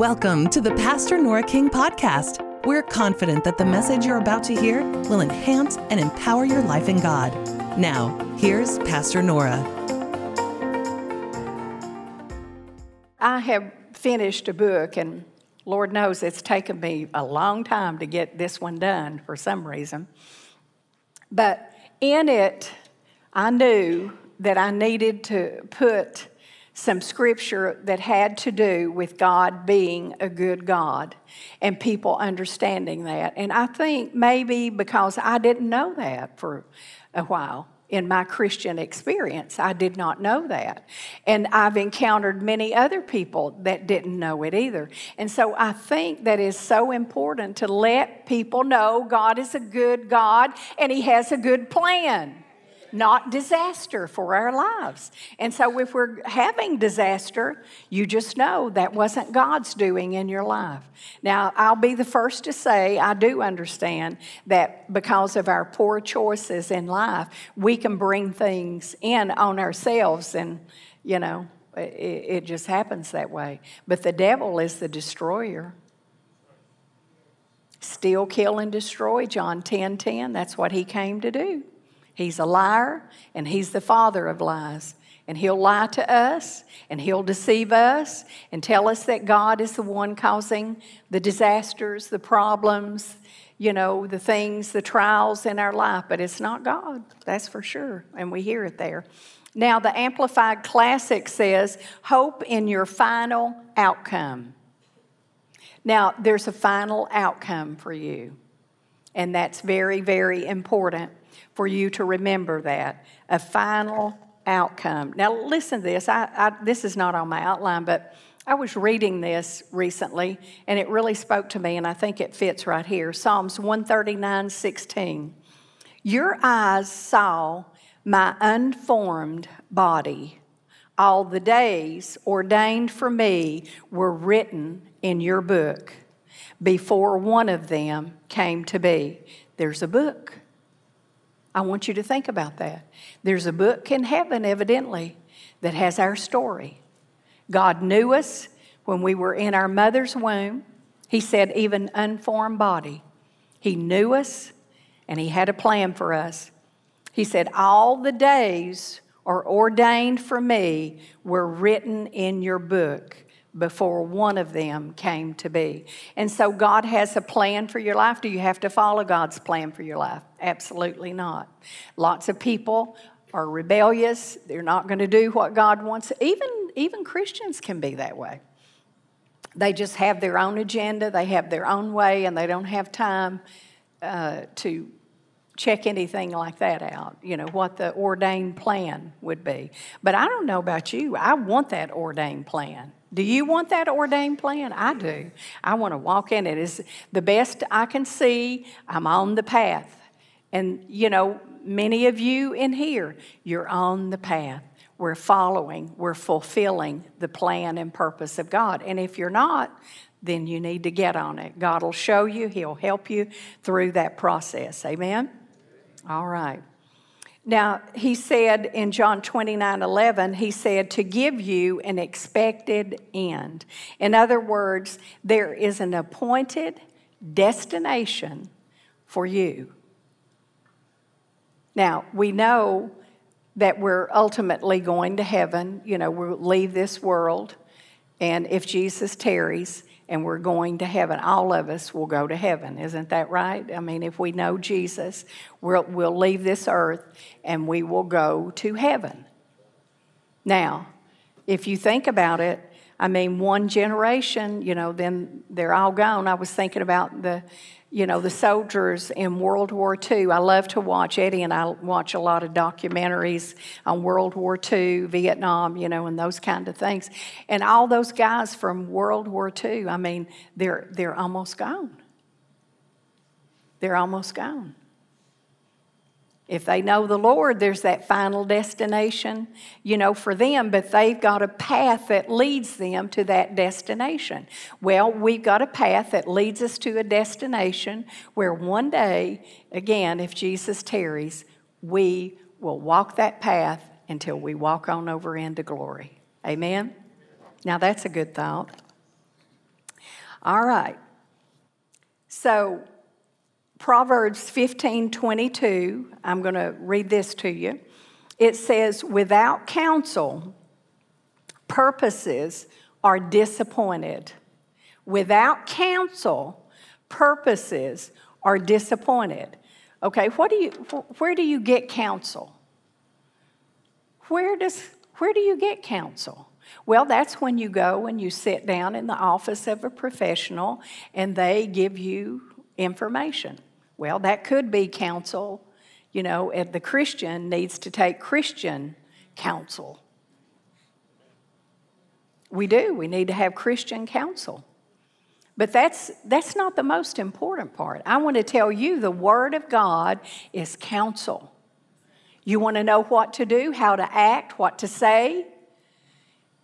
Welcome to the Pastor Nora King podcast. We're confident that the message you're about to hear will enhance and empower your life in God. Now, here's Pastor Nora. I have finished a book, and Lord knows it's taken me a long time to get this one done for some reason. But in it, I knew that I needed to put some scripture that had to do with God being a good God and people understanding that. And I think maybe because I didn't know that for a while in my Christian experience, I did not know that. And I've encountered many other people that didn't know it either. And so I think that is so important to let people know God is a good God and He has a good plan not disaster for our lives. And so if we're having disaster, you just know that wasn't God's doing in your life. Now, I'll be the first to say I do understand that because of our poor choices in life, we can bring things in on ourselves and, you know, it, it just happens that way. But the devil is the destroyer steal, kill, and destroy. John 10 10, that's what he came to do. He's a liar and he's the father of lies. And he'll lie to us and he'll deceive us and tell us that God is the one causing the disasters, the problems, you know, the things, the trials in our life. But it's not God, that's for sure. And we hear it there. Now, the Amplified Classic says, hope in your final outcome. Now, there's a final outcome for you, and that's very, very important for you to remember that a final outcome. Now, listen to this. I, I, this is not on my outline, but I was reading this recently and it really spoke to me, and I think it fits right here. Psalms 139 16. Your eyes saw my unformed body. All the days ordained for me were written in your book before one of them came to be. There's a book. I want you to think about that. There's a book in heaven, evidently, that has our story. God knew us when we were in our mother's womb. He said, even unformed body. He knew us and He had a plan for us. He said, All the days are ordained for me were written in your book before one of them came to be. And so God has a plan for your life. Do you have to follow God's plan for your life? Absolutely not. Lots of people are rebellious. They're not going to do what God wants. Even even Christians can be that way. They just have their own agenda, they have their own way, and they don't have time uh, to check anything like that out, you know, what the ordained plan would be. But I don't know about you. I want that ordained plan. Do you want that ordained plan? I do. I want to walk in it. It's the best I can see. I'm on the path. And, you know, many of you in here, you're on the path. We're following, we're fulfilling the plan and purpose of God. And if you're not, then you need to get on it. God will show you, He'll help you through that process. Amen? All right. Now, he said in John 29 11, he said, to give you an expected end. In other words, there is an appointed destination for you. Now, we know that we're ultimately going to heaven. You know, we'll leave this world, and if Jesus tarries, and we're going to heaven. All of us will go to heaven, isn't that right? I mean, if we know Jesus, we'll, we'll leave this earth and we will go to heaven. Now, if you think about it, I mean, one generation, you know, then they're all gone. I was thinking about the you know, the soldiers in World War II. I love to watch, Eddie and I watch a lot of documentaries on World War II, Vietnam, you know, and those kind of things. And all those guys from World War II, I mean, they're, they're almost gone. They're almost gone. If they know the Lord, there's that final destination, you know, for them, but they've got a path that leads them to that destination. Well, we've got a path that leads us to a destination where one day, again, if Jesus tarries, we will walk that path until we walk on over into glory. Amen? Now, that's a good thought. All right. So, Proverbs 15 22, I'm going to read this to you. It says, Without counsel, purposes are disappointed. Without counsel, purposes are disappointed. Okay, what do you, where do you get counsel? Where, does, where do you get counsel? Well, that's when you go and you sit down in the office of a professional and they give you information. Well, that could be counsel. You know, if the Christian needs to take Christian counsel. We do. We need to have Christian counsel. But that's, that's not the most important part. I want to tell you the Word of God is counsel. You want to know what to do, how to act, what to say?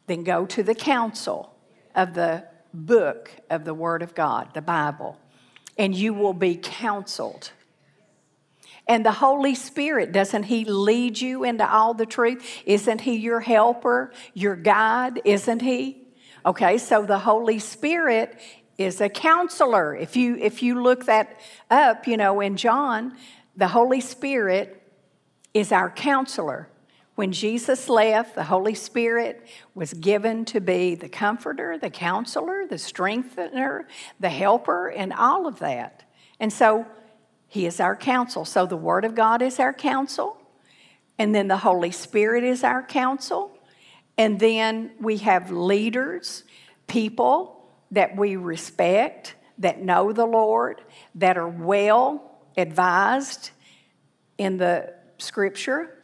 Then go to the counsel of the book of the Word of God, the Bible, and you will be counseled. And the Holy Spirit, doesn't He lead you into all the truth? Isn't He your helper, your guide? Isn't He? Okay, so the Holy Spirit is a counselor. If you if you look that up, you know, in John, the Holy Spirit is our counselor. When Jesus left, the Holy Spirit was given to be the comforter, the counselor, the strengthener, the helper, and all of that. And so he is our counsel. So the Word of God is our counsel, and then the Holy Spirit is our counsel. And then we have leaders, people that we respect, that know the Lord, that are well advised in the scripture.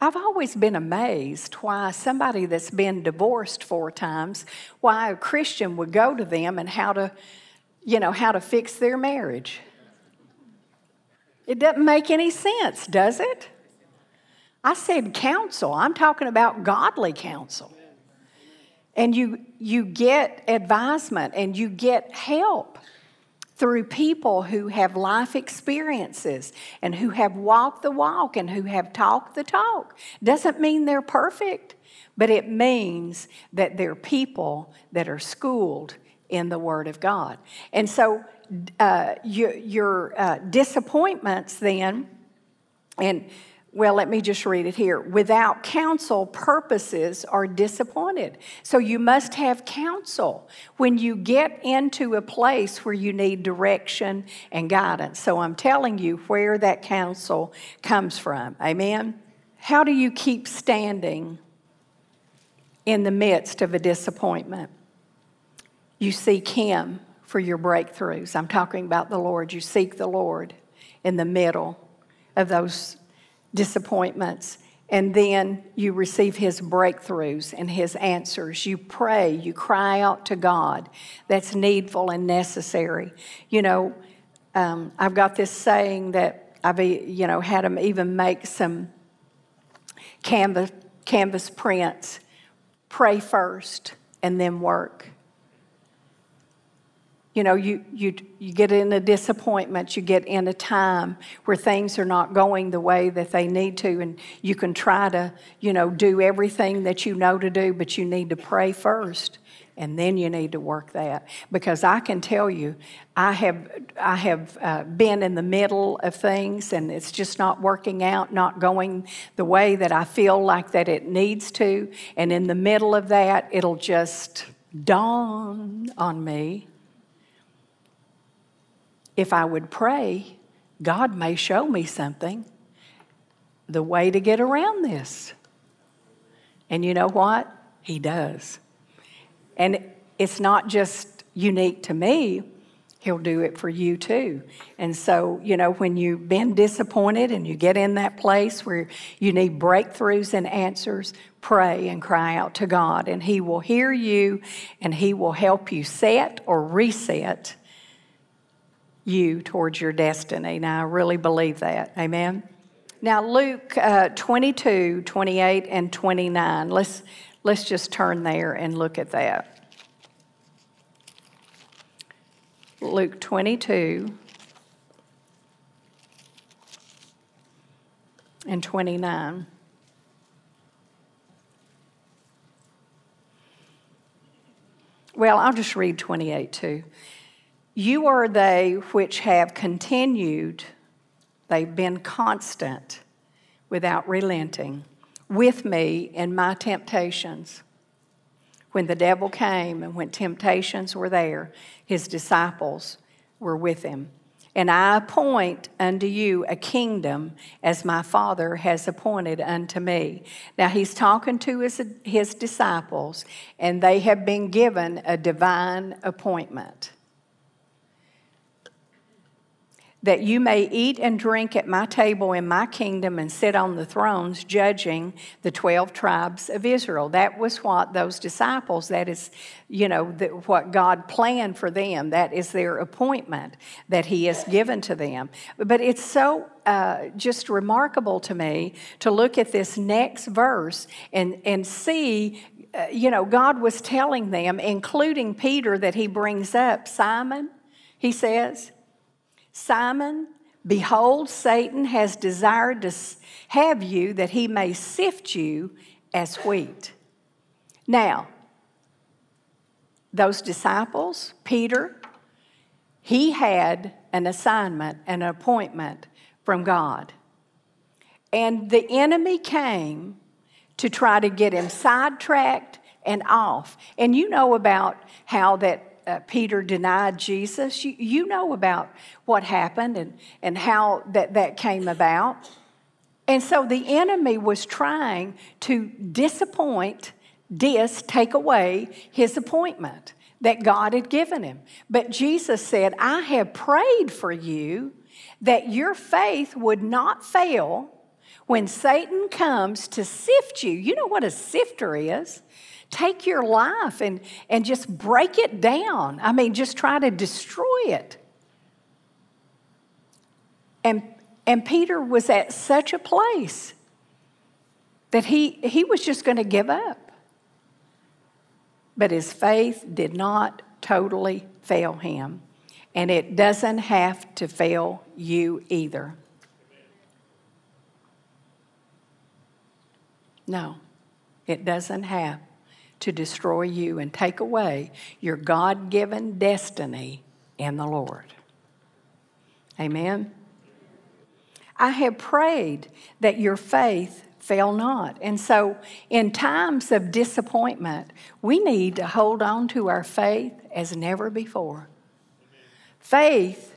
I've always been amazed why somebody that's been divorced four times, why a Christian would go to them and how to, you know, how to fix their marriage. It doesn't make any sense, does it? I said counsel. I'm talking about godly counsel and you, you get advisement and you get help through people who have life experiences and who have walked the walk and who have talked the talk. Doesn't mean they're perfect, but it means that they're people that are schooled in the Word of God. And so uh, your, your uh, disappointments then, and well, let me just read it here. Without counsel, purposes are disappointed. So you must have counsel when you get into a place where you need direction and guidance. So I'm telling you where that counsel comes from. Amen? How do you keep standing in the midst of a disappointment? You seek Him for your breakthroughs. I'm talking about the Lord. You seek the Lord in the middle of those disappointments, and then you receive His breakthroughs and His answers. You pray, you cry out to God. That's needful and necessary. You know, um, I've got this saying that I've you know had them even make some canvas canvas prints. Pray first and then work you know you, you, you get in a disappointment you get in a time where things are not going the way that they need to and you can try to you know do everything that you know to do but you need to pray first and then you need to work that. Because i can tell you i have i have uh, been in the middle of things and it's just not working out not going the way that i feel like that it needs to and in the middle of that it'll just dawn on me if I would pray, God may show me something, the way to get around this. And you know what? He does. And it's not just unique to me, He'll do it for you too. And so, you know, when you've been disappointed and you get in that place where you need breakthroughs and answers, pray and cry out to God, and He will hear you and He will help you set or reset you towards your destiny. Now, I really believe that. Amen. Now, Luke uh, 22, 28, and 29. Let's, let's just turn there and look at that. Luke 22 and 29. Well, I'll just read 28 too. You are they which have continued, they've been constant without relenting with me in my temptations. When the devil came and when temptations were there, his disciples were with him. And I appoint unto you a kingdom as my Father has appointed unto me. Now he's talking to his, his disciples, and they have been given a divine appointment. That you may eat and drink at my table in my kingdom and sit on the thrones judging the 12 tribes of Israel. That was what those disciples, that is, you know, the, what God planned for them. That is their appointment that He has given to them. But it's so uh, just remarkable to me to look at this next verse and, and see uh, you know, God was telling them, including Peter, that he brings up Simon, he says, Simon, behold, Satan has desired to have you that he may sift you as wheat. Now, those disciples, Peter, he had an assignment, an appointment from God. And the enemy came to try to get him sidetracked and off. And you know about how that uh, Peter denied Jesus. You, you know about what happened and, and how that, that came about. And so the enemy was trying to disappoint, dis, take away his appointment that God had given him. But Jesus said, I have prayed for you that your faith would not fail when Satan comes to sift you. You know what a sifter is? Take your life and, and just break it down. I mean, just try to destroy it. And, and Peter was at such a place that he, he was just going to give up. But his faith did not totally fail him. And it doesn't have to fail you either. No, it doesn't have to destroy you and take away your God given destiny in the Lord. Amen. I have prayed that your faith fail not. And so, in times of disappointment, we need to hold on to our faith as never before. Faith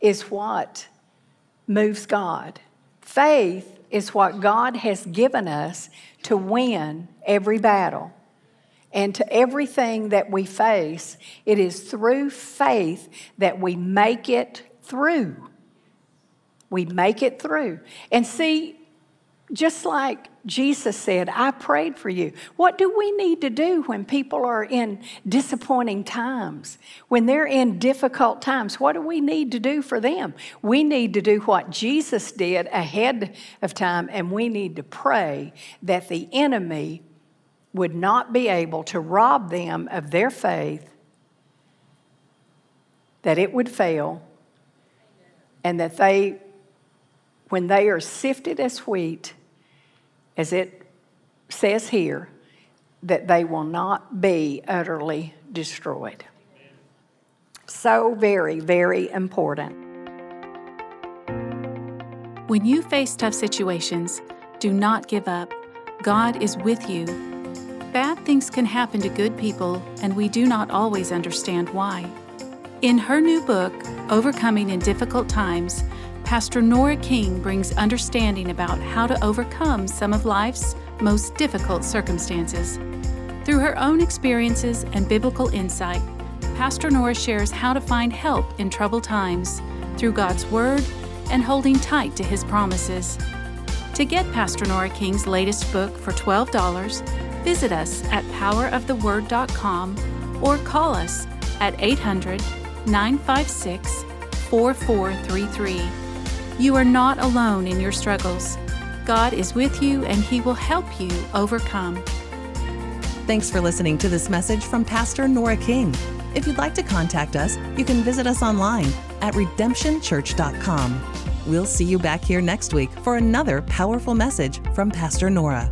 is what moves God. Faith is what God has given us to win every battle and to everything that we face, it is through faith that we make it through. We make it through. And see, just like Jesus said, I prayed for you. What do we need to do when people are in disappointing times? When they're in difficult times, what do we need to do for them? We need to do what Jesus did ahead of time, and we need to pray that the enemy would not be able to rob them of their faith, that it would fail, and that they, when they are sifted as wheat, as it says here, that they will not be utterly destroyed. So very, very important. When you face tough situations, do not give up. God is with you things can happen to good people, and we do not always understand why. In her new book, Overcoming in Difficult Times, Pastor Nora King brings understanding about how to overcome some of life's most difficult circumstances. Through her own experiences and biblical insight, Pastor Nora shares how to find help in troubled times through God's Word and holding tight to His promises. To get Pastor Nora King's latest book for $12, Visit us at poweroftheword.com or call us at 800 956 4433. You are not alone in your struggles. God is with you and He will help you overcome. Thanks for listening to this message from Pastor Nora King. If you'd like to contact us, you can visit us online at redemptionchurch.com. We'll see you back here next week for another powerful message from Pastor Nora.